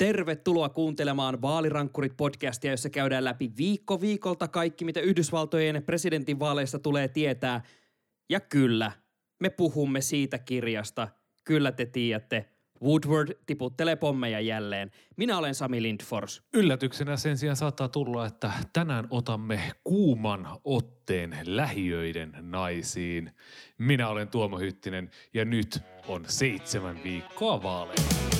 Tervetuloa kuuntelemaan Vaalirankkurit-podcastia, jossa käydään läpi viikko viikolta kaikki, mitä Yhdysvaltojen presidentinvaaleista tulee tietää. Ja kyllä, me puhumme siitä kirjasta. Kyllä te tiedätte. Woodward tiputtelee pommeja jälleen. Minä olen Sami Lindfors. Yllätyksenä sen sijaan saattaa tulla, että tänään otamme kuuman otteen lähiöiden naisiin. Minä olen Tuomo Hyttinen ja nyt on seitsemän viikkoa vaaleja.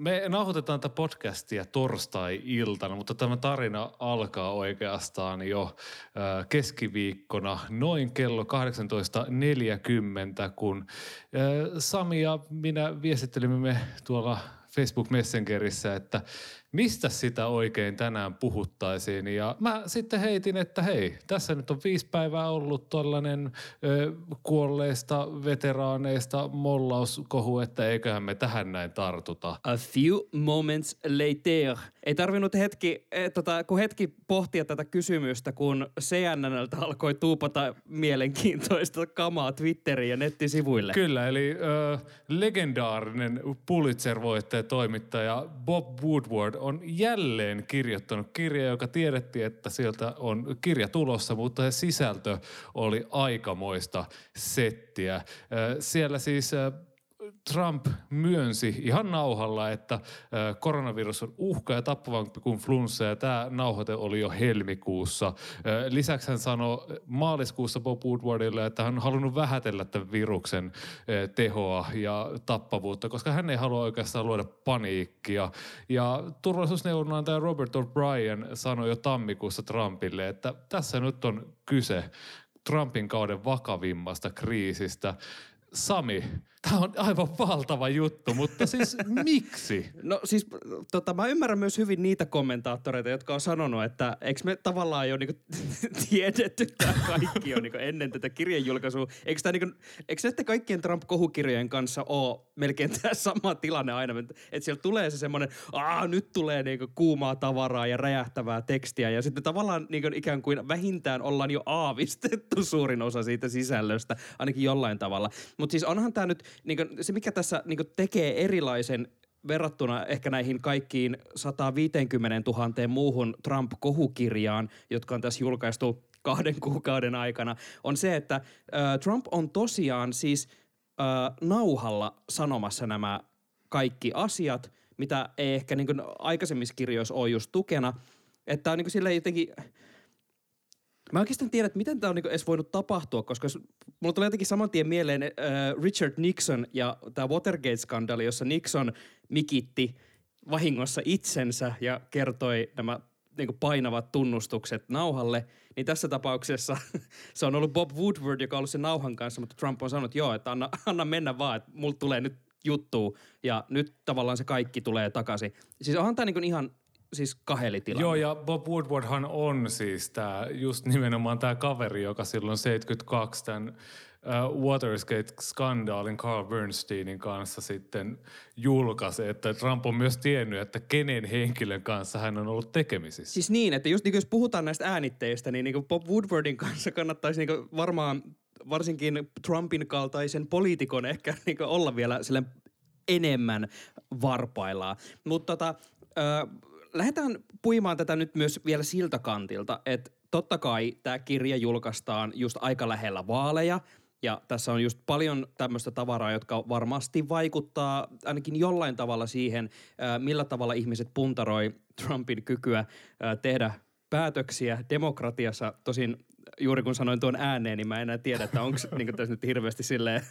Me nauhoitetaan tätä podcastia torstai-iltana, mutta tämä tarina alkaa oikeastaan jo keskiviikkona noin kello 18.40, kun Sami ja minä viestittelimme me tuolla Facebook Messengerissä, että mistä sitä oikein tänään puhuttaisiin. Ja mä sitten heitin, että hei, tässä nyt on viisi päivää ollut tällainen ö, kuolleista veteraaneista mollauskohu, että eiköhän me tähän näin tartuta. A few moments later. Ei tarvinnut hetki, eh, tota, kun hetki pohtia tätä kysymystä, kun CNNltä alkoi tuupata mielenkiintoista kamaa Twitteriin ja nettisivuille. Kyllä, eli ö, legendaarinen Pulitzer-voittaja toimittaja Bob Woodward on jälleen kirjoittanut kirja, joka tiedettiin, että sieltä on kirja tulossa, mutta se sisältö oli aikamoista settiä. Siellä siis Trump myönsi ihan nauhalla, että koronavirus on uhka ja tappavampi kuin flunssa ja tämä nauhoite oli jo helmikuussa. Lisäksi hän sanoi maaliskuussa Bob Woodwardille, että hän on halunnut vähätellä tämän viruksen tehoa ja tappavuutta, koska hän ei halua oikeastaan luoda paniikkia. Ja turvallisuusneuvonantaja Robert O'Brien sanoi jo tammikuussa Trumpille, että tässä nyt on kyse Trumpin kauden vakavimmasta kriisistä. Sami, tämä on aivan valtava juttu, mutta siis miksi? No siis tota, mä ymmärrän myös hyvin niitä kommentaattoreita, jotka on sanonut, että eikö me tavallaan jo niinku tiedetty tämä kaikki jo niinku ennen tätä kirjan julkaisua. Eikö, niinku, eikö näiden kaikkien Trump-kohukirjojen kanssa ole melkein tämä sama tilanne aina, että siellä tulee se semmoinen, aa nyt tulee niinku kuumaa tavaraa ja räjähtävää tekstiä ja sitten tavallaan niinku ikään kuin vähintään ollaan jo aavistettu suurin osa siitä sisällöstä, ainakin jollain tavalla. Mutta siis onhan tämä nyt, niinku, se mikä tässä niinku tekee erilaisen verrattuna ehkä näihin kaikkiin 150 000 muuhun Trump-kohukirjaan, jotka on tässä julkaistu kahden kuukauden aikana, on se, että äh, Trump on tosiaan siis äh, nauhalla sanomassa nämä kaikki asiat, mitä ei ehkä niin aikaisemmissa kirjoissa ole just tukena. Että on niin silleen jotenkin... Mä oikeastaan tiedän, että miten tämä on niinku edes voinut tapahtua, koska jos, mulla tulee jotenkin saman tien mieleen äh, Richard Nixon ja tämä Watergate-skandaali, jossa Nixon mikitti vahingossa itsensä ja kertoi nämä niinku painavat tunnustukset nauhalle, niin tässä tapauksessa se on ollut Bob Woodward, joka on ollut sen nauhan kanssa, mutta Trump on sanonut, että joo, että anna, anna mennä vaan, että mulla tulee nyt juttu ja nyt tavallaan se kaikki tulee takaisin. Siis onhan tämä niinku ihan siis kahelitilanne. Joo, ja Bob Woodwardhan on siis tämä, just nimenomaan tämä kaveri, joka silloin 72 tämän uh, Watergate-skandaalin Carl Bernsteinin kanssa sitten julkaisi, että Trump on myös tiennyt, että kenen henkilön kanssa hän on ollut tekemisissä. Siis niin, että just niin jos puhutaan näistä äänitteistä, niin, niin kuin Bob Woodwardin kanssa kannattaisi niin varmaan varsinkin Trumpin kaltaisen poliitikon ehkä niin olla vielä sille enemmän varpaillaan. Mutta tota, ö, lähdetään puimaan tätä nyt myös vielä siltä kantilta, että totta kai tämä kirja julkaistaan just aika lähellä vaaleja, ja tässä on just paljon tämmöistä tavaraa, jotka varmasti vaikuttaa ainakin jollain tavalla siihen, millä tavalla ihmiset puntaroi Trumpin kykyä tehdä päätöksiä demokratiassa. Tosin juuri kun sanoin tuon ääneen, niin mä en enää tiedä, että onko niin tässä nyt hirveästi silleen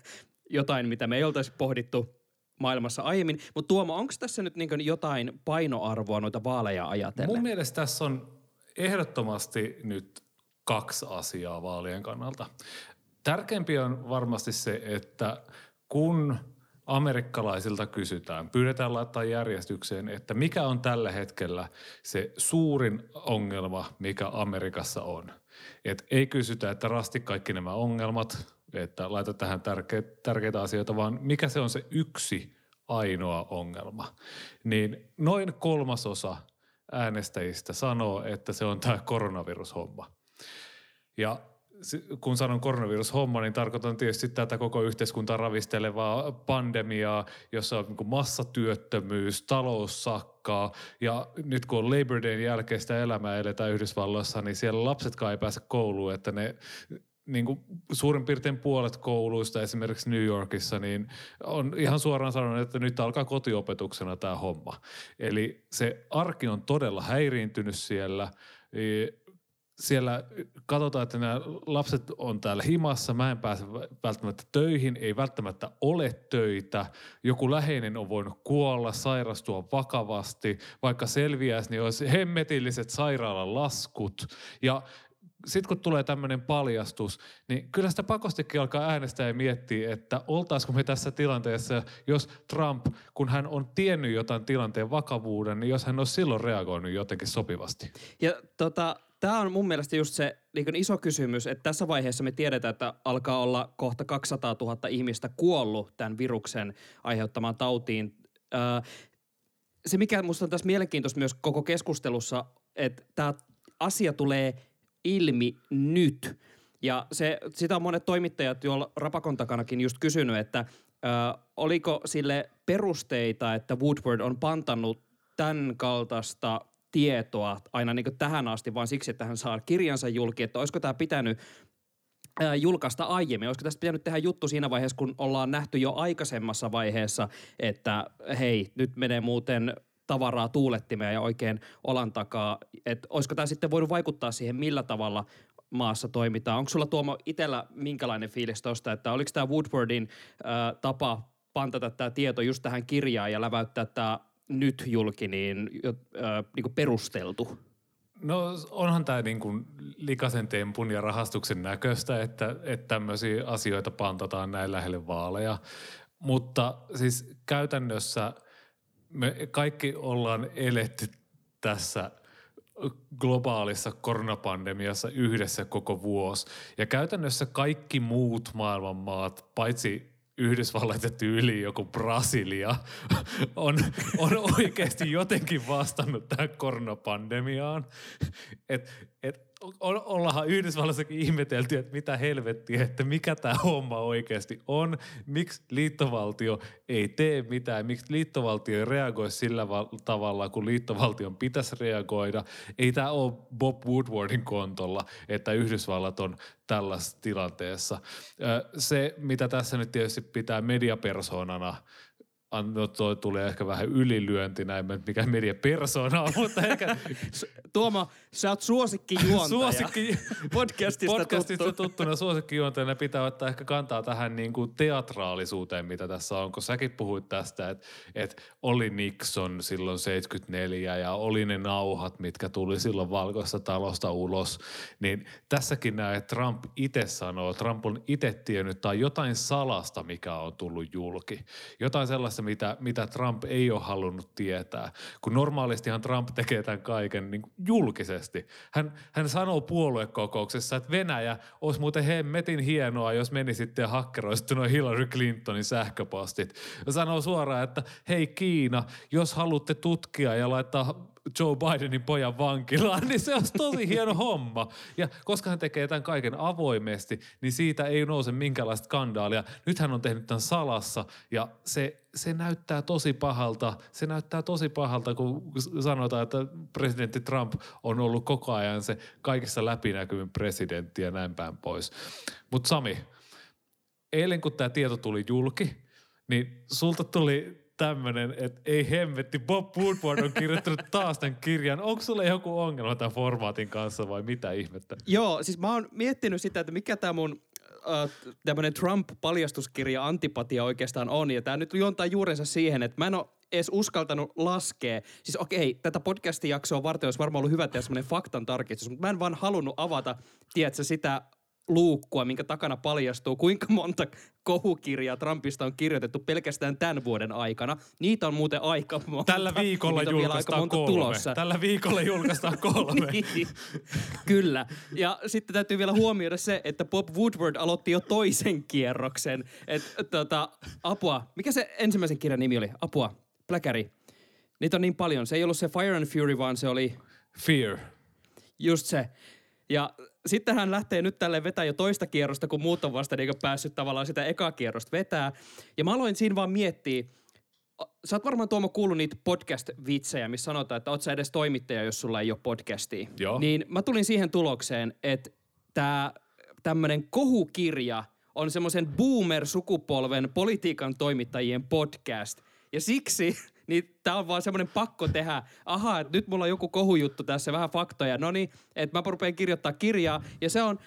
jotain, mitä me ei oltaisi pohdittu maailmassa aiemmin. Mutta Tuomo, onko tässä nyt niin jotain painoarvoa noita vaaleja ajatellen? Mun mielestä tässä on ehdottomasti nyt kaksi asiaa vaalien kannalta. Tärkeämpi on varmasti se, että kun amerikkalaisilta kysytään, pyydetään laittaa järjestykseen, että mikä on tällä hetkellä se suurin ongelma, mikä Amerikassa on, Et ei kysytä, että rasti kaikki nämä ongelmat, että laita tähän tärke, tärkeitä asioita, vaan mikä se on se yksi ainoa ongelma. Niin noin kolmasosa äänestäjistä sanoo, että se on tämä koronavirushomma. Ja kun sanon koronavirushomma, niin tarkoitan tietysti tätä koko yhteiskuntaa ravistelevaa pandemiaa, jossa on niin massatyöttömyys, talous sakkaa ja nyt kun on Labor Dayn jälkeistä elämää eletään Yhdysvalloissa, niin siellä lapsetkaan ei pääse kouluun, että ne niin kuin suurin piirtein puolet kouluista esimerkiksi New Yorkissa, niin on ihan suoraan sanonut, että nyt alkaa kotiopetuksena tämä homma. Eli se arki on todella häiriintynyt siellä. Siellä katsotaan, että nämä lapset on täällä himassa, mä en pääse välttämättä töihin, ei välttämättä ole töitä, joku läheinen on voinut kuolla, sairastua vakavasti, vaikka selviäisi, niin olisi hemmetilliset sairaalan laskut. Ja sitten kun tulee tämmöinen paljastus, niin kyllä sitä pakostikin alkaa äänestää ja miettiä, että oltaisiko me tässä tilanteessa, jos Trump, kun hän on tiennyt jotain tilanteen vakavuuden, niin jos hän olisi silloin reagoinut jotenkin sopivasti. Ja tota, Tämä on mun mielestä just se niin iso kysymys, että tässä vaiheessa me tiedetään, että alkaa olla kohta 200 000 ihmistä kuollut tämän viruksen aiheuttamaan tautiin. se, mikä minusta on tässä mielenkiintoista myös koko keskustelussa, että tämä asia tulee ilmi nyt. Ja se, sitä on monet toimittajat jo Rapakon takanakin just kysynyt, että ö, oliko sille perusteita, että Woodward on pantannut tämän kaltaista tietoa aina niin tähän asti, vaan siksi, että hän saa kirjansa julki, että olisiko tämä pitänyt ää, julkaista aiemmin. Olisiko tästä pitänyt tehdä juttu siinä vaiheessa, kun ollaan nähty jo aikaisemmassa vaiheessa, että hei, nyt menee muuten tavaraa tuulettimeen ja oikein olan takaa. Että olisiko tämä sitten voinut vaikuttaa siihen, millä tavalla maassa toimitaan. Onko sulla Tuomo itsellä minkälainen fiilis tuosta, että oliko tämä Woodwardin ää, tapa pantata tämä tieto just tähän kirjaan ja läväyttää tämä nyt julki niin, äh, niin kuin perusteltu? No onhan tämä niin kuin likaisen tempun ja rahastuksen näköistä, että, että tämmöisiä asioita pantataan näin lähelle vaaleja. Mutta siis käytännössä me kaikki ollaan eletty tässä globaalissa koronapandemiassa yhdessä koko vuosi. Ja käytännössä kaikki muut maailman maat, paitsi Yhdysvallat ja tyyli joku Brasilia on, on oikeasti jotenkin vastannut tähän koronapandemiaan. Et, et, ollaanhan Yhdysvallassakin ihmetelty, että mitä helvettiä, että mikä tämä homma oikeasti on, miksi liittovaltio ei tee mitään, miksi liittovaltio ei reagoi sillä tavalla, kun liittovaltion pitäisi reagoida. Ei tämä ole Bob Woodwardin kontolla, että Yhdysvallat on tällaisessa tilanteessa. Se, mitä tässä nyt tietysti pitää mediapersonana – no toi tulee ehkä vähän ylilyönti näin, mikä media persona on, mutta ehkä... Tuomo, sä oot suosikkijuontaja. Suosikki... Podcastista, Podcastista tuttu. tuttuna suosikkijuontajana pitää ottaa ehkä kantaa tähän niin kuin teatraalisuuteen, mitä tässä on, kun säkin puhuit tästä, että, että oli Nixon silloin 74 ja oli ne nauhat, mitkä tuli silloin valkoista talosta ulos, niin tässäkin näin, että Trump itse sanoo, Trump on itse tiennyt tai jotain salasta, mikä on tullut julki. Jotain sellaista, sellaista, mitä, mitä Trump ei ole halunnut tietää. Kun normaalistihan Trump tekee tämän kaiken niin julkisesti. Hän, hän sanoo puoluekokouksessa, että Venäjä olisi muuten hemmetin hienoa, jos menisitte ja hakkeroisitte noin Hillary Clintonin sähköpostit. Ja sanoo suoraan, että hei Kiina, jos haluatte tutkia ja laittaa Joe Bidenin pojan vankilaan, niin se olisi tosi hieno homma. Ja koska hän tekee tämän kaiken avoimesti, niin siitä ei nouse minkäänlaista skandaalia. Nyt hän on tehnyt tämän salassa ja se, se näyttää tosi pahalta. Se näyttää tosi pahalta, kun sanotaan, että presidentti Trump on ollut koko ajan se kaikissa läpinäkyvin presidentti ja näin päin pois. Mutta Sami, eilen kun tämä tieto tuli julki, niin sulta tuli tämmönen, että ei hemmetti, Bob Woodward on kirjoittanut taas tämän kirjan. Onko sulle joku ongelma tämän formaatin kanssa vai mitä ihmettä? Joo, siis mä oon miettinyt sitä, että mikä tämä mun äh, tämmöinen Trump-paljastuskirja Antipatia oikeastaan on. Ja tämä nyt juontaa juurensa siihen, että mä en ole edes uskaltanut laskea. Siis okei, tätä podcast-jaksoa varten olisi varmaan ollut hyvä tehdä semmoinen faktan tarkistus, mutta mä en vaan halunnut avata, tiedätkö, sitä luukkua, minkä takana paljastuu, kuinka monta kohukirjaa Trumpista on kirjoitettu pelkästään tämän vuoden aikana. Niitä on muuten aika monta. Tällä viikolla julkaistaan monta kolme. tulossa. Tällä viikolla julkaistaan kolme. Niin, Kyllä. Ja sitten täytyy vielä huomioida se, että Bob Woodward aloitti jo toisen kierroksen. Et, tota, apua. Mikä se ensimmäisen kirjan nimi oli? Apua. Pläkäri. Niitä on niin paljon. Se ei ollut se Fire and Fury, vaan se oli Fear. just se. Ja sitten hän lähtee nyt tälle vetää jo toista kierrosta, kun muut on vasta niin päässyt tavallaan sitä ekaa kierrosta vetää. Ja mä aloin siinä vaan miettiä, sä oot varmaan Tuomo kuullut niitä podcast-vitsejä, missä sanotaan, että oot sä edes toimittaja, jos sulla ei ole podcastia. Joo. Niin mä tulin siihen tulokseen, että tämä tämmöinen kohukirja on semmoisen boomer-sukupolven politiikan toimittajien podcast. Ja siksi niin tää on vaan semmoinen pakko tehdä. Että nyt mulla on joku kohujuttu tässä, vähän faktoja. No niin, että mä rupean kirjoittaa kirjaa. Ja se on,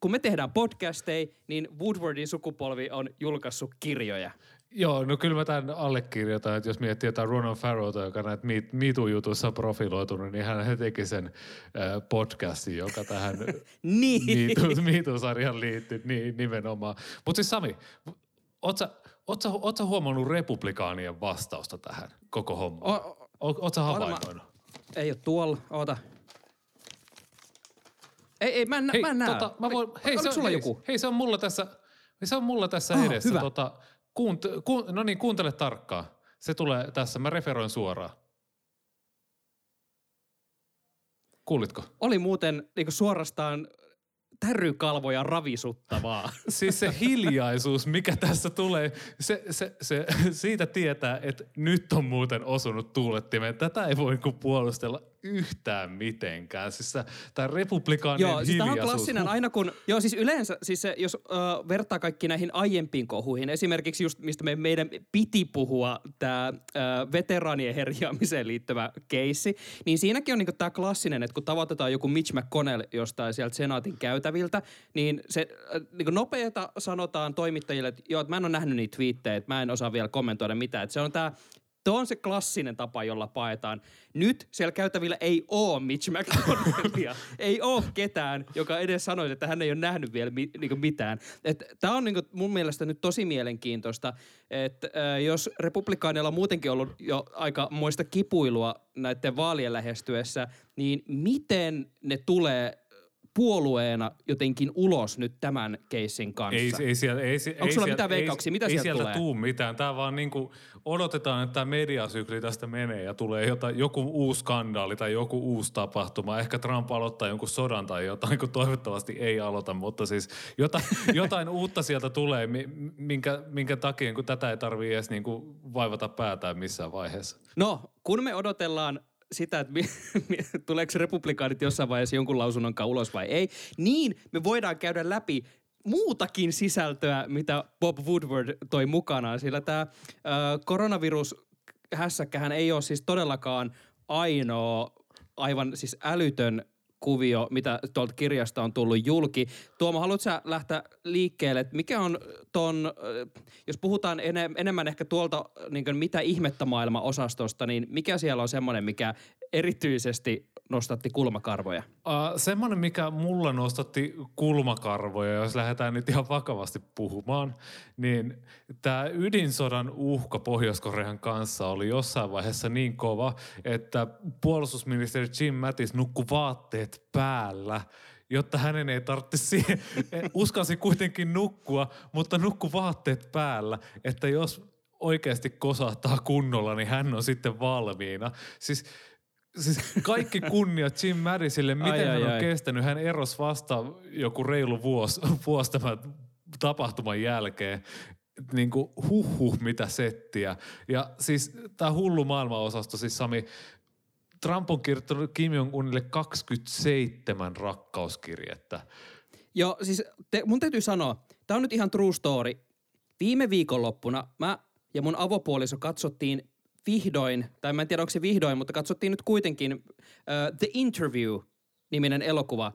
kun me tehdään podcasteja, niin Woodwardin sukupolvi on julkaissut kirjoja. Joo, no kyllä mä tämän allekirjoitan, että jos miettii jotain Ronald Farrowta, joka näitä Me- MeToo-jutuissa on profiloitunut, niin hän teki sen äh, podcastin, joka tähän Niin. MeToo- MeToo-sarjaan liittyy niin, nimenomaan. Mutta siis Sami, oot sä, oot sä huomannut republikaanien vastausta tähän koko hommaan? O- o- O, oot sä Oota, mä- havainnoinut? Ei ole tuolla, oota. Ei, ei, mä en, Hei, mä en näe. tota, mä voin, hei, Oliko se on, sulla hei, joku? Hei, se on mulla tässä, se on mulla tässä Ah, edessä. hyvä. Tota, kuunt, ku, no niin, kuuntele tarkkaan. Se tulee tässä, mä referoin suoraan. Kuulitko? Oli muuten niin suorastaan tärykalvoja ravisuttavaa. Siis se hiljaisuus, mikä tässä tulee, se, se, se, siitä tietää, että nyt on muuten osunut tuulettimeen. Tätä ei voi niinku puolustella yhtään mitenkään. Siis tämä republikaanien Joo, siis tämä on klassinen aina kun, joo siis yleensä, siis se, jos ö, vertaa kaikki näihin aiempiin kohuihin, esimerkiksi just mistä me, meidän piti puhua, tämä veteraanien herjaamiseen liittyvä keissi, niin siinäkin on niinku tämä klassinen, että kun tavoitetaan joku Mitch McConnell jostain sieltä senaatin käytäviltä, niin se äh, niinku nopeata sanotaan toimittajille, että joo, että mä en ole nähnyt niitä twiittejä, että mä en osaa vielä kommentoida mitään, että se on tämä Tuo on se klassinen tapa, jolla paetaan. Nyt siellä käytävillä ei ole Mitch McConnellia. ei ole ketään, joka edes sanoisi, että hän ei ole nähnyt vielä mi- niinku mitään. Tämä on niinku mun mielestä nyt tosi mielenkiintoista, että äh, jos republikaaneilla on muutenkin ollut jo aika muista kipuilua näiden vaalien lähestyessä, niin miten ne tulee puolueena jotenkin ulos nyt tämän keissin kanssa? Ei, ei siellä, ei, Onko ei sulla siellä- mitään ei- veikkauksia? Mitä ei sieltä sieltä tulee? tuu mitään. Tää vaan niinku odotetaan, että tämä mediasykli tästä menee ja tulee jotain, joku uusi skandaali tai joku uusi tapahtuma. Ehkä Trump aloittaa jonkun sodan tai jotain, kun toivottavasti ei aloita, mutta siis jotain, jotain uutta sieltä tulee, mi- minkä, minkä takia kun tätä ei tarvitse edes niinku vaivata päätään missään vaiheessa. No, kun me odotellaan sitä, että mi- mi- tuleeko republikaanit jossain vaiheessa jonkun lausunnon ulos vai ei, niin me voidaan käydä läpi muutakin sisältöä, mitä Bob Woodward toi mukanaan, sillä tämä koronavirus hässäkkähän ei ole siis todellakaan ainoa aivan siis älytön kuvio, mitä tuolta kirjasta on tullut julki. Tuomo, haluatko sä lähteä liikkeelle, että mikä on ton, äh, jos puhutaan ene, enemmän ehkä tuolta niin mitä ihmettä maailma osastosta, niin mikä siellä on semmoinen, mikä erityisesti nostatti kulmakarvoja? Uh, semmoinen, mikä mulla nostatti kulmakarvoja, jos lähdetään nyt ihan vakavasti puhumaan, niin tämä ydinsodan uhka Pohjois-Korean kanssa oli jossain vaiheessa niin kova, että puolustusministeri Jim Mattis nukkui vaatteet päällä jotta hänen ei tarvitsisi uskalsi kuitenkin nukkua, mutta nukku vaatteet päällä, että jos oikeasti kosahtaa kunnolla, niin hän on sitten valmiina. Siis Siis kaikki kunnia Jim Madisille, miten Ai, ai, hän on ai. kestänyt. Hän erosi vasta joku reilu vuosi, vuosi tämän tapahtuman jälkeen. Niin kuin huhhuh, mitä settiä. Ja siis tämä hullu maailmanosasto, siis Sami, Trump on kirjoittanut Kim Jong-unille 27 rakkauskirjettä. Joo, siis te, mun täytyy sanoa, tämä on nyt ihan true story. Viime viikonloppuna mä ja mun avopuoliso katsottiin vihdoin, tai mä en tiedä onko se vihdoin, mutta katsottiin nyt kuitenkin uh, The Interview-niminen elokuva.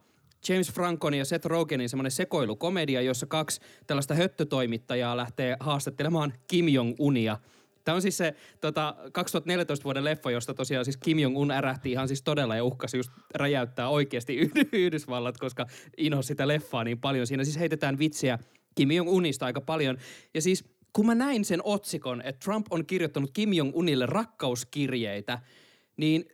James Francon ja Seth Rogenin semmoinen sekoilukomedia, jossa kaksi tällaista höttötoimittajaa lähtee haastattelemaan Kim Jong-unia. Tämä on siis se tota, 2014 vuoden leffa, josta tosiaan siis Kim Jong-un ärähti ihan siis todella ja uhkasi just räjäyttää oikeasti Yh- Yhdysvallat, koska inhosi sitä leffaa niin paljon. Siinä siis heitetään vitsiä Kim Jong-unista aika paljon. Ja siis kun mä näin sen otsikon, että Trump on kirjoittanut Kim Jong-unille rakkauskirjeitä, niin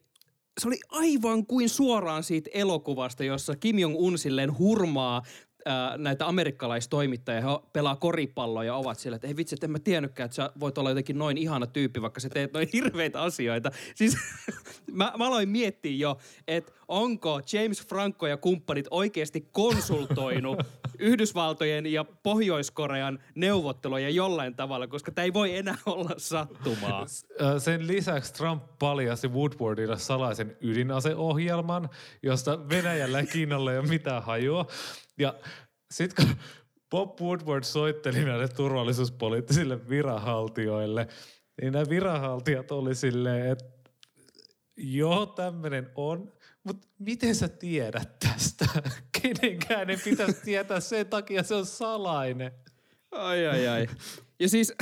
se oli aivan kuin suoraan siitä elokuvasta, jossa Kim Jong-un silleen hurmaa ää, näitä amerikkalaistoimittajia, he pelaa koripalloa ja ovat siellä, että ei vitsi, että en mä tiennytkään, että sä voit olla jotenkin noin ihana tyyppi, vaikka sä teet noin hirveitä asioita. Siis mä, mä aloin miettiä jo, että onko James Franco ja kumppanit oikeasti konsultoinut Yhdysvaltojen ja Pohjois-Korean neuvotteluja jollain tavalla, koska tämä ei voi enää olla sattumaa. Sen lisäksi Trump paljasi Woodwardille salaisen ydinaseohjelman, josta Venäjällä ja Kiinalla ei ole mitään hajua. Ja sitten kun Bob Woodward soitteli näille turvallisuuspoliittisille viranhaltijoille, niin nämä viranhaltijat oli silleen, että joo, tämmöinen on, mutta miten sä tiedät tästä? Kenenkään ei pitäisi tietää sen takia, se on salainen. Ai, ai, ai. Ja siis,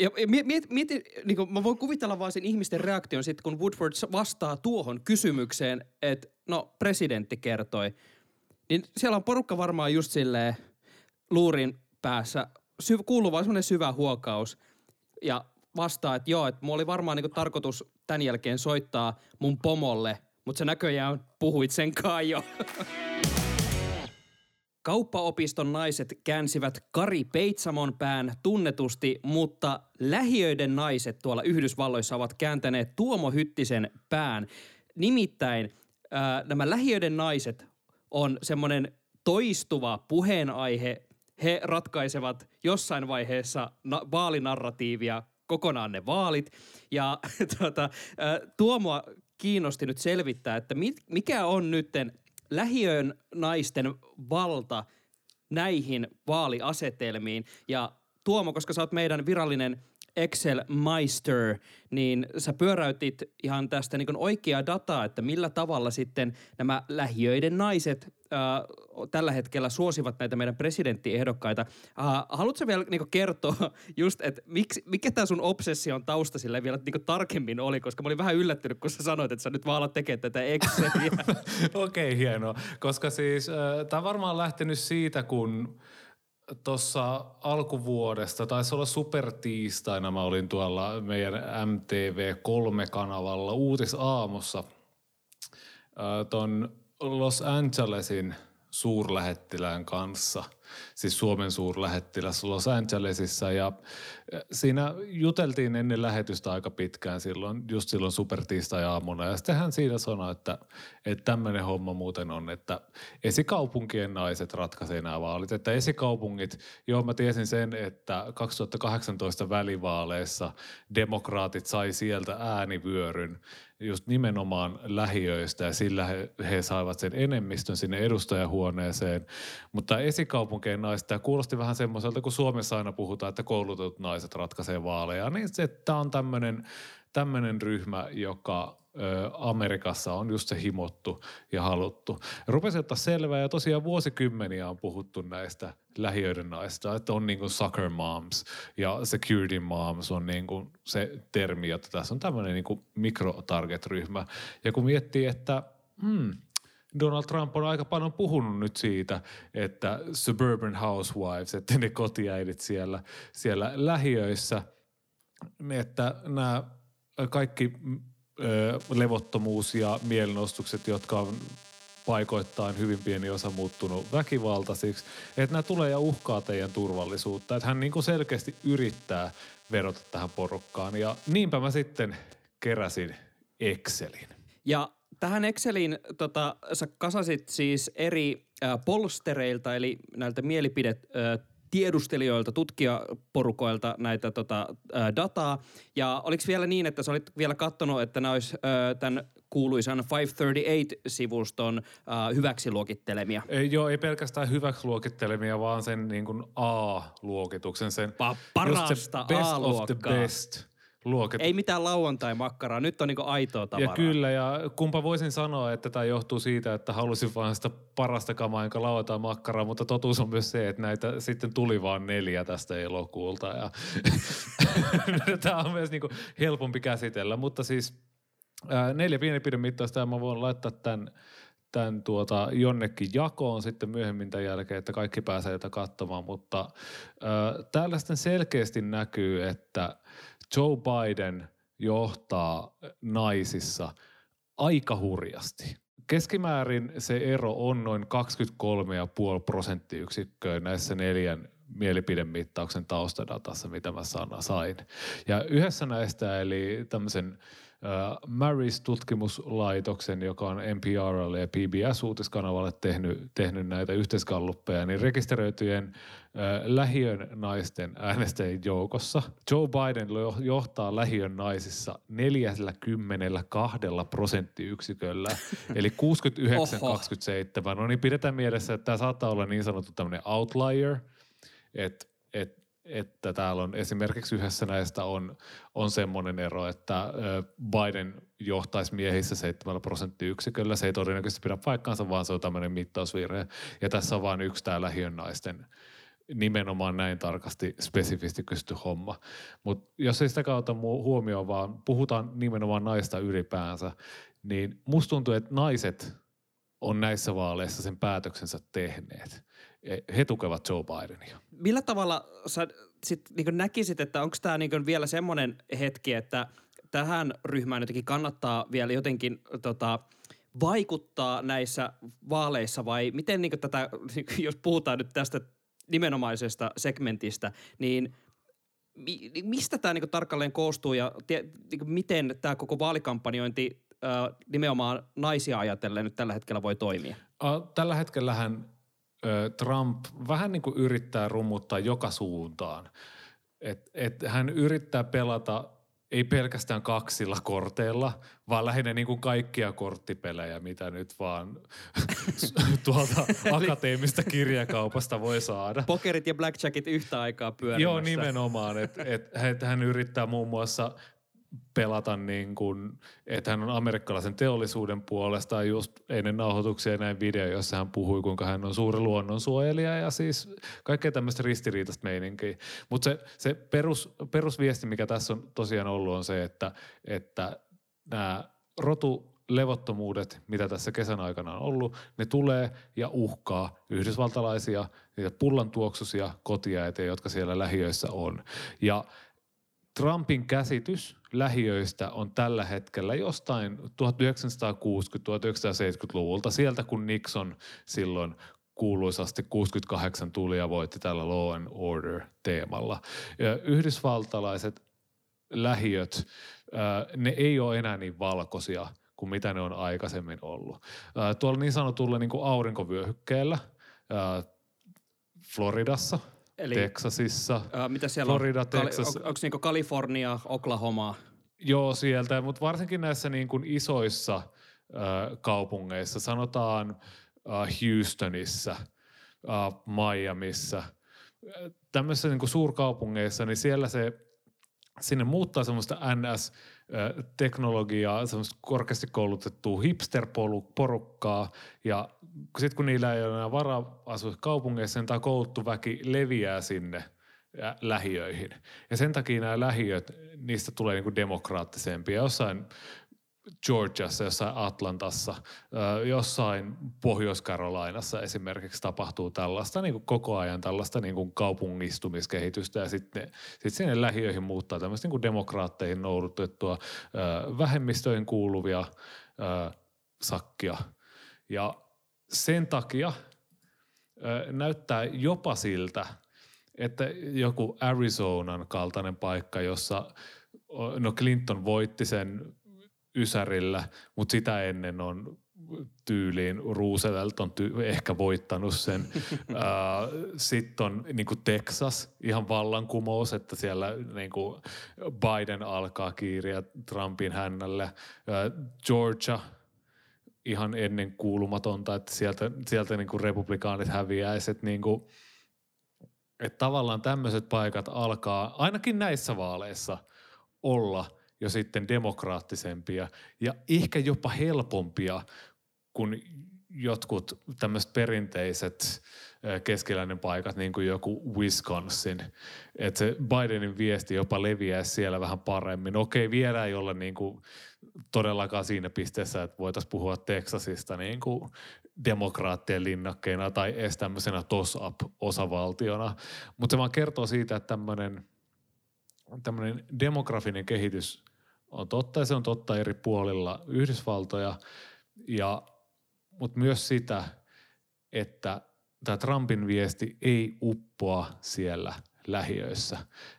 ja mieti, mieti niin kuin mä voin kuvitella vaan sen ihmisten reaktion sitten, kun Woodward vastaa tuohon kysymykseen, että no presidentti kertoi. Niin siellä on porukka varmaan just silleen luurin päässä, sy- kuuluu vaan semmoinen syvä huokaus. Ja vastaa, että joo, että mulla oli varmaan niin tarkoitus tämän jälkeen soittaa mun pomolle, mutta sä näköjään puhuit sen kai jo. Kauppaopiston naiset käänsivät Kari Peitsamon pään tunnetusti, mutta lähiöiden naiset tuolla Yhdysvalloissa ovat kääntäneet Tuomo Hyttisen pään. Nimittäin ää, nämä lähiöiden naiset on semmoinen toistuva puheenaihe. He ratkaisevat jossain vaiheessa na- vaalinarratiivia kokonaan ne vaalit. Ja tuota, Tuomoa kiinnosti nyt selvittää, että mit, mikä on nytten lähiön naisten valta näihin vaaliasetelmiin. Ja Tuomo, koska sä oot meidän virallinen Excel-meister, niin sä pyöräytit ihan tästä niin oikeaa dataa, että millä tavalla sitten nämä lähiöiden naiset ää, tällä hetkellä suosivat näitä meidän presidenttiehdokkaita. Ää, haluatko vielä niin kertoa just, että miksi, mikä tämä sun obsession tausta sille vielä niin tarkemmin oli, koska mä olin vähän yllättynyt, kun sä sanoit, että sä nyt vaan alat tekemään tätä Exceliä. Okei, hienoa. Koska siis äh, tämä varmaan lähtenyt siitä, kun tuossa alkuvuodesta, taisi olla supertiistaina, mä olin tuolla meidän MTV3-kanavalla uutisaamossa äh, ton Los Angelesin suurlähettilään kanssa, siis Suomen suurlähettiläs Los Angelesissa. Ja äh, siinä juteltiin ennen lähetystä aika pitkään silloin, just silloin supertiistai-aamuna. Ja sitten hän siinä sanoi, että, että tämmöinen homma muuten on, että esikaupunkien naiset ratkaisee nämä vaalit, että esikaupungit, joo mä tiesin sen, että 2018 välivaaleissa demokraatit sai sieltä äänivyöryn just nimenomaan lähiöistä. Ja sillä he, he saivat sen enemmistön sinne edustajahuoneeseen. Mutta esikaupunkien naiset, tämä kuulosti vähän semmoiselta, kun Suomessa aina puhutaan, että koulutetut naiset ratkaisee vaaleja, niin se, tämä on tämmöinen ryhmä, joka Amerikassa on just se himottu ja haluttu. Rupesi ottaa selvää ja tosiaan vuosikymmeniä on puhuttu näistä lähiöiden naista, että on niin kuin soccer moms ja security moms on niin kuin se termi, että tässä on tämmöinen niin mikrotarget-ryhmä. Ja kun miettii, että hmm, Donald Trump on aika paljon puhunut nyt siitä, että suburban housewives, että ne kotiäidit siellä, siellä lähiöissä, että nämä kaikki ö, levottomuus ja mielenostukset, jotka on paikoittain hyvin pieni osa muuttunut väkivaltaisiksi, että nämä tulee ja uhkaa teidän turvallisuutta. Että hän niin kuin selkeästi yrittää verota tähän porukkaan. Ja niinpä mä sitten keräsin Excelin. Ja tähän Exceliin tota, sä kasasit siis eri äh, polstereilta, eli näiltä mielipide äh, tiedustelijoilta, tutkijaporukoilta näitä tota, dataa. Ja oliko vielä niin, että sä olit vielä katsonut, että nämä olisi tämän kuuluisan 538-sivuston äh, hyväksi luokittelemia? Ei, joo, ei pelkästään hyväksi luokittelemia, vaan sen niin kuin A-luokituksen. Sen, Pa- just parasta se best of the A-luokkaa. best luokit. Ei mitään lauantai-makkaraa, nyt on niinku aitoa tavaraa. Ja kyllä, ja kumpa voisin sanoa, että tämä johtuu siitä, että halusin vaan sitä parasta kamaa, jonka lauantai makkaraa, mutta totuus on myös se, että näitä sitten tuli vaan neljä tästä elokuulta. Ja tämä on myös niinku helpompi käsitellä, mutta siis ää, neljä mielipiden mittaista ja mä voin laittaa tämän tämän tuota jonnekin jakoon sitten myöhemmin tämän jälkeen, että kaikki pääsee tätä katsomaan, mutta äh, täällä sitten selkeästi näkyy, että Joe Biden johtaa naisissa aika hurjasti. Keskimäärin se ero on noin 23,5 prosenttiyksikköä näissä neljän mielipidemittauksen taustadatassa, mitä mä sain. Ja yhdessä näistä, eli tämmöisen Marys tutkimuslaitoksen, joka on NPRlle ja PBS-uutiskanavalle tehnyt, tehnyt näitä yhteiskalluppeja, niin rekisteröityjen äh, lähiön naisten äänestäjien joukossa Joe Biden johtaa lähiön naisissa 42 prosenttiyksiköllä, eli 69-27. No niin pidetään mielessä, että tämä saattaa olla niin sanottu tämmöinen outlier, että et että täällä on esimerkiksi yhdessä näistä on, on semmoinen ero, että Biden johtaisi miehissä 7 prosenttiyksiköllä. Se ei todennäköisesti pidä paikkaansa, vaan se on tämmöinen mittausvirhe. Ja tässä on vain yksi tämä lähiön naisten nimenomaan näin tarkasti spesifisti kysytty homma. Mutta jos ei sitä kautta huomioon, vaan puhutaan nimenomaan naista ylipäänsä, niin musta tuntuu, että naiset on näissä vaaleissa sen päätöksensä tehneet. He tukevat Joe Bidenia. Millä tavalla sä sit niin näkisit, että onko tämä niin vielä semmoinen hetki, että tähän ryhmään jotenkin kannattaa vielä jotenkin tota, vaikuttaa näissä vaaleissa vai miten niin tätä, jos puhutaan nyt tästä nimenomaisesta segmentistä, niin mistä tämä niin tarkalleen koostuu ja tie, niin miten tämä koko vaalikampanjointi nimenomaan naisia ajatellen nyt tällä hetkellä voi toimia? Tällä hetkellähän Trump vähän niin kuin yrittää rummuttaa joka suuntaan. Et, et hän yrittää pelata ei pelkästään kaksilla korteilla, vaan lähinnä niin kuin kaikkia korttipelejä, mitä nyt vaan tuolta akateemista kirjakaupasta voi saada. Pokerit ja blackjackit yhtä aikaa pyörimässä. Joo, nimenomaan. Et, et, et hän yrittää muun muassa pelata niin kuin, että hän on amerikkalaisen teollisuuden puolesta. Just ennen nauhoituksia näin video, jossa hän puhui, kuinka hän on suuri luonnonsuojelija ja siis kaikkea tämmöistä ristiriitaista meininkiä. Mutta se, se perus, perusviesti, mikä tässä on tosiaan ollut, on se, että, että nämä rotu levottomuudet, mitä tässä kesän aikana on ollut, ne tulee ja uhkaa yhdysvaltalaisia, niitä pullantuoksusia kotiäitejä, jotka siellä lähiöissä on. Ja Trumpin käsitys lähiöistä on tällä hetkellä jostain 1960-1970-luvulta, sieltä kun Nixon silloin kuuluisasti 68 tuli ja voitti tällä Law and Order-teemalla. Ja yhdysvaltalaiset lähiöt, ne ei ole enää niin valkoisia kuin mitä ne on aikaisemmin ollut. Tuolla niin sanotulla niin kuin aurinkovyöhykkeellä Floridassa – Eli, Texasissa, ää, mitä siellä Florida, on? Texas. On, onko niinku Kalifornia, Oklahoma? Joo, sieltä, mutta varsinkin näissä niin kuin isoissa äh, kaupungeissa, sanotaan äh, Houstonissa, äh, Miamissa, tämmöisissä niin kuin suurkaupungeissa, niin siellä se, sinne muuttaa semmoista NS- teknologiaa, semmoista korkeasti koulutettua hipster-porukkaa ja sitten kun niillä ei ole enää varaa asua kaupungeissa, niin tämä kouluttu väki leviää sinne lähiöihin. Ja sen takia nämä lähiöt, niistä tulee niinku demokraattisempia. Jossain Georgiassa, jossain Atlantassa, jossain Pohjois-Karolainassa esimerkiksi tapahtuu tällaista niin kuin koko ajan tällaista niin kuin kaupungistumiskehitystä ja sitten sit sinne lähiöihin muuttaa tämmöistä niin demokraatteihin noudutettua vähemmistöihin kuuluvia sakkia. Ja sen takia näyttää jopa siltä, että joku Arizonan kaltainen paikka, jossa no Clinton voitti sen Ysärillä, mutta sitä ennen on tyyliin Roosevelt on ty- ehkä voittanut sen. Sitten on niin kuin Texas, ihan vallankumous, että siellä niin kuin Biden alkaa kiiriä Trumpin hännälle. Georgia, ihan ennen kuulumatonta, että sieltä, sieltä niin kuin republikaanit häviäiset. Niin kuin, että tavallaan tämmöiset paikat alkaa, ainakin näissä vaaleissa – olla jo sitten demokraattisempia ja ehkä jopa helpompia kuin jotkut tämmöiset perinteiset keskiläinen paikat, niin kuin joku Wisconsin. Että se Bidenin viesti jopa leviää siellä vähän paremmin. Okei, vielä ei ole niin kuin todellakaan siinä pisteessä, että voitaisiin puhua Teksasista niin kuin demokraattien linnakkeena tai edes tämmöisenä toss-up-osavaltiona. Mutta se vaan kertoo siitä, että tämmöinen tämmöinen demografinen kehitys on totta ja se on totta eri puolilla Yhdysvaltoja, ja, mutta myös sitä, että tämä Trumpin viesti ei uppoa siellä lähiöissä.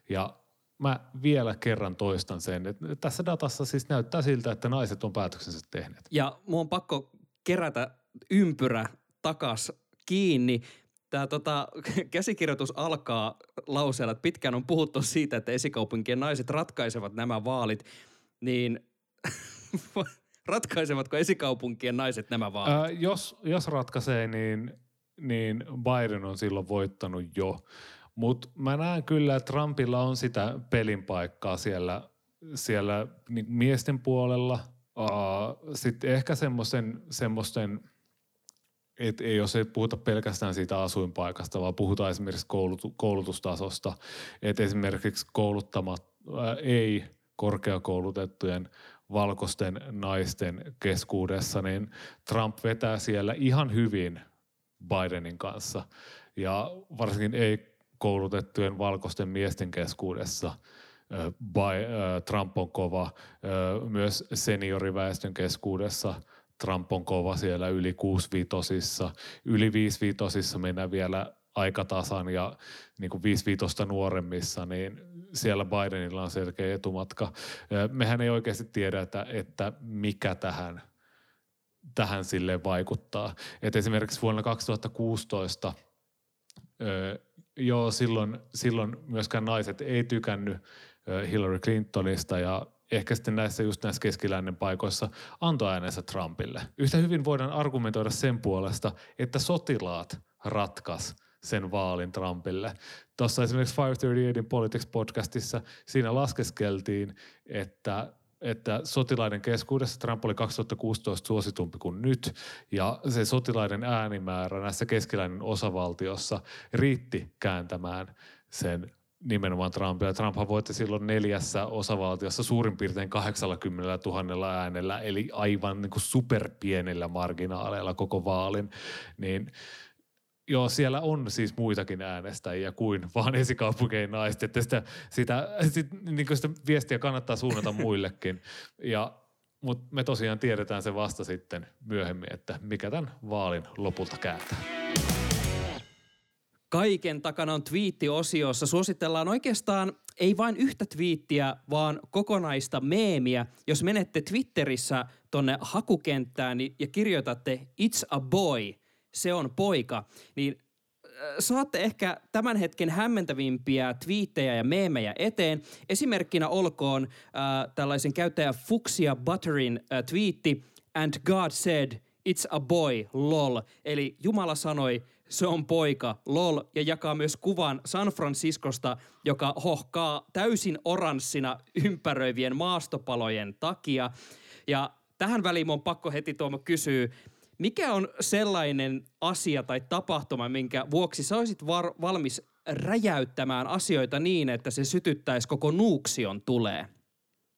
Ja mä vielä kerran toistan sen, että tässä datassa siis näyttää siltä, että naiset on päätöksensä tehneet. Ja mun on pakko kerätä ympyrä takas kiinni. Tämä tota, käsikirjoitus alkaa lauseella, että pitkään on puhuttu siitä, että esikaupunkien naiset ratkaisevat nämä vaalit, niin ratkaisevatko esikaupunkien naiset nämä vaalit? Ää, jos, jos ratkaisee, niin, niin Biden on silloin voittanut jo. Mutta mä näen kyllä, että Trumpilla on sitä pelin paikkaa siellä, siellä niin miesten puolella. Sitten ehkä semmoisten, että ei jos ei puhuta pelkästään siitä asuinpaikasta, vaan puhutaan esimerkiksi koulutu, koulutustasosta. Että esimerkiksi kouluttamat, ää, ei korkeakoulutettujen valkoisten naisten keskuudessa, niin Trump vetää siellä ihan hyvin Bidenin kanssa. Ja varsinkin ei koulutettujen valkoisten miesten keskuudessa Trump on kova. Myös senioriväestön keskuudessa Trump on kova siellä yli 65 Yli 55 mennään vielä aika tasan ja niin kuin 55 nuoremmissa, niin siellä Bidenilla on selkeä etumatka. Mehän ei oikeasti tiedä, että, että mikä tähän, tähän sille vaikuttaa. Et esimerkiksi vuonna 2016 joo, silloin, silloin myöskään naiset ei tykännyt Hillary Clintonista ja ehkä sitten näissä just näissä keskilännen paikoissa antoi äänensä Trumpille. Yhtä hyvin voidaan argumentoida sen puolesta, että sotilaat ratkas sen vaalin Trumpille. Tuossa esimerkiksi 538 Politics podcastissa siinä laskeskeltiin, että että sotilaiden keskuudessa Trump oli 2016 suositumpi kuin nyt, ja se sotilaiden äänimäärä näissä keskiläinen osavaltiossa riitti kääntämään sen nimenomaan Trumpia. Trump voitti silloin neljässä osavaltiossa suurin piirtein 80 000 äänellä, eli aivan niin kuin superpienellä marginaaleilla koko vaalin. Niin Joo, siellä on siis muitakin äänestäjiä kuin vaan esikaupunkien naiset, että sitä, sitä, sit, niin sitä viestiä kannattaa suunnata muillekin. Ja, mutta me tosiaan tiedetään se vasta sitten myöhemmin, että mikä tämän vaalin lopulta kääntää. Kaiken takana on twiittiosiossa. Suositellaan oikeastaan ei vain yhtä twiittiä, vaan kokonaista meemiä. Jos menette Twitterissä tonne hakukenttään ja kirjoitatte It's a boy – se on poika, niin äh, saatte ehkä tämän hetken hämmentävimpiä twiittejä ja meemejä eteen. Esimerkkinä olkoon äh, tällaisen käyttäjä Fuxia Butterin äh, twiitti And God said, it's a boy, lol. Eli Jumala sanoi, se on poika, lol, ja jakaa myös kuvan San Franciscosta, joka hohkaa täysin oranssina ympäröivien maastopalojen takia. Ja tähän väliin on pakko heti Tuomo kysyä, mikä on sellainen asia tai tapahtuma, minkä vuoksi sä olisit var- valmis räjäyttämään asioita niin, että se sytyttäisi koko nuuksion tulee?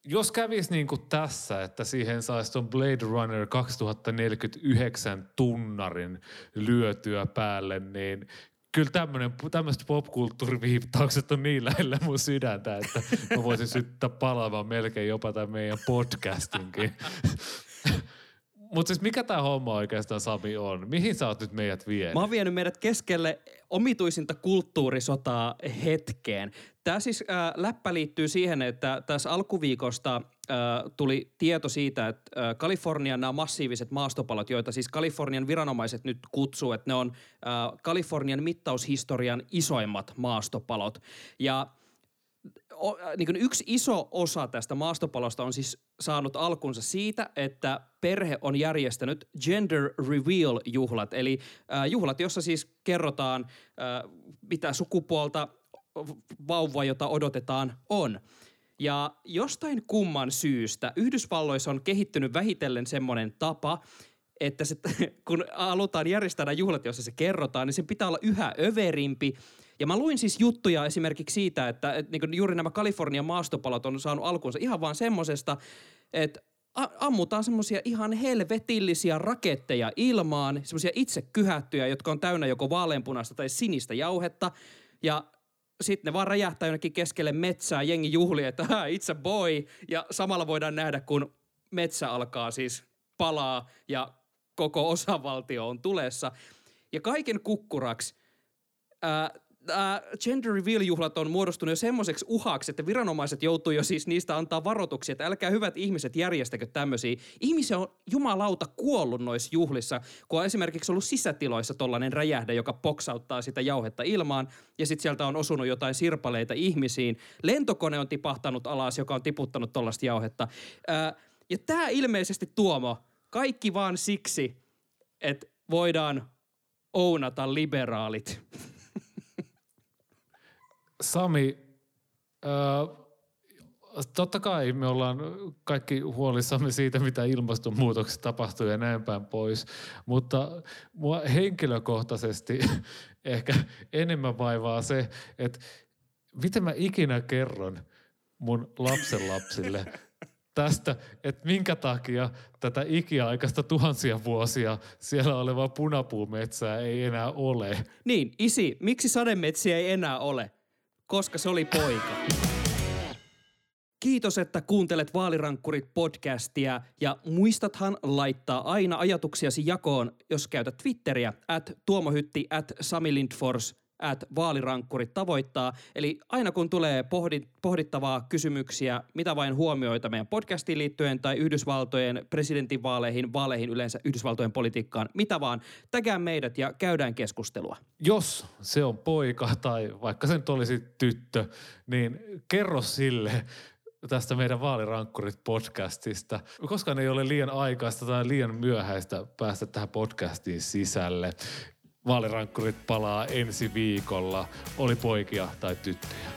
Jos kävisi niin kuin tässä, että siihen saisi tuon Blade Runner 2049 tunnarin lyötyä päälle, niin kyllä tämmöiset popkulttuuriviittaukset on niin lähellä mun sydäntä, että mä voisin syttää palaamaan melkein jopa tämän meidän podcastinkin. Mutta siis mikä tämä homma oikeastaan Sami on? Mihin sä oot nyt meidät vienyt? Mä oon vienyt meidät keskelle omituisinta kulttuurisotaa hetkeen. Tämä siis äh, läppä liittyy siihen, että tässä alkuviikosta äh, tuli tieto siitä, että äh, Kalifornian nämä massiiviset maastopalot, joita siis Kalifornian viranomaiset nyt kutsuu, että ne on äh, Kalifornian mittaushistorian isoimmat maastopalot. Ja o, äh, niin yksi iso osa tästä maastopalosta on siis saanut alkunsa siitä, että perhe on järjestänyt gender reveal-juhlat, eli äh, juhlat, jossa siis kerrotaan, äh, mitä sukupuolta vauva, jota odotetaan, on. Ja jostain kumman syystä Yhdysvalloissa on kehittynyt vähitellen semmoinen tapa, että se, kun halutaan järjestää juhlat, joissa se kerrotaan, niin sen pitää olla yhä överimpi. Ja mä luin siis juttuja esimerkiksi siitä, että, että niin juuri nämä Kalifornian maastopalot on saanut alkunsa ihan vaan semmosesta, että ammutaan semmoisia ihan helvetillisiä raketteja ilmaan, semmoisia itse kyhättyjä, jotka on täynnä joko vaaleanpunaista tai sinistä jauhetta. Ja sitten ne vaan räjähtää jonnekin keskelle metsää, jengi juhli, että it's a boy. Ja samalla voidaan nähdä, kun metsä alkaa siis palaa ja koko osavaltio on tulessa. Ja kaiken kukkuraksi ää, ää, gender reveal-juhlat on muodostunut jo semmoiseksi uhaksi, että viranomaiset joutuu jo siis niistä antaa varoituksia, että älkää hyvät ihmiset järjestäkö tämmöisiä. Ihmisiä on jumalauta kuollut noissa juhlissa, kun on esimerkiksi ollut sisätiloissa tollainen räjähdä, joka poksauttaa sitä jauhetta ilmaan, ja sitten sieltä on osunut jotain sirpaleita ihmisiin. Lentokone on tipahtanut alas, joka on tiputtanut tollasta jauhetta. Ää, ja tämä ilmeisesti Tuomo, kaikki vaan siksi, että voidaan ounata liberaalit. Sami, äh, totta kai me ollaan kaikki huolissamme siitä, mitä ilmastonmuutoksessa tapahtuu ja näin päin pois, mutta mua henkilökohtaisesti ehkä enemmän vaivaa se, että miten mä ikinä kerron mun lapsenlapsille tästä, että minkä takia tätä ikiaikaista tuhansia vuosia siellä olevaa punapuumetsää ei enää ole. Niin, isi, miksi sademetsiä ei enää ole? Koska se oli poika. Kiitos, että kuuntelet Vaalirankkurit podcastia ja muistathan laittaa aina ajatuksiasi jakoon, jos käytät Twitteriä, at tuomohytti, at Sami Lindfors, at vaalirankkurit tavoittaa. Eli aina kun tulee pohdit, pohdittavaa kysymyksiä, mitä vain huomioita meidän podcastiin liittyen tai Yhdysvaltojen presidentinvaaleihin, vaaleihin yleensä Yhdysvaltojen politiikkaan, mitä vaan, tägää meidät ja käydään keskustelua. Jos se on poika tai vaikka se nyt olisi tyttö, niin kerro sille tästä meidän vaalirankkurit podcastista. Koskaan ei ole liian aikaista tai liian myöhäistä päästä tähän podcastiin sisälle. Vaalirankkurit palaa ensi viikolla, oli poikia tai tyttöjä.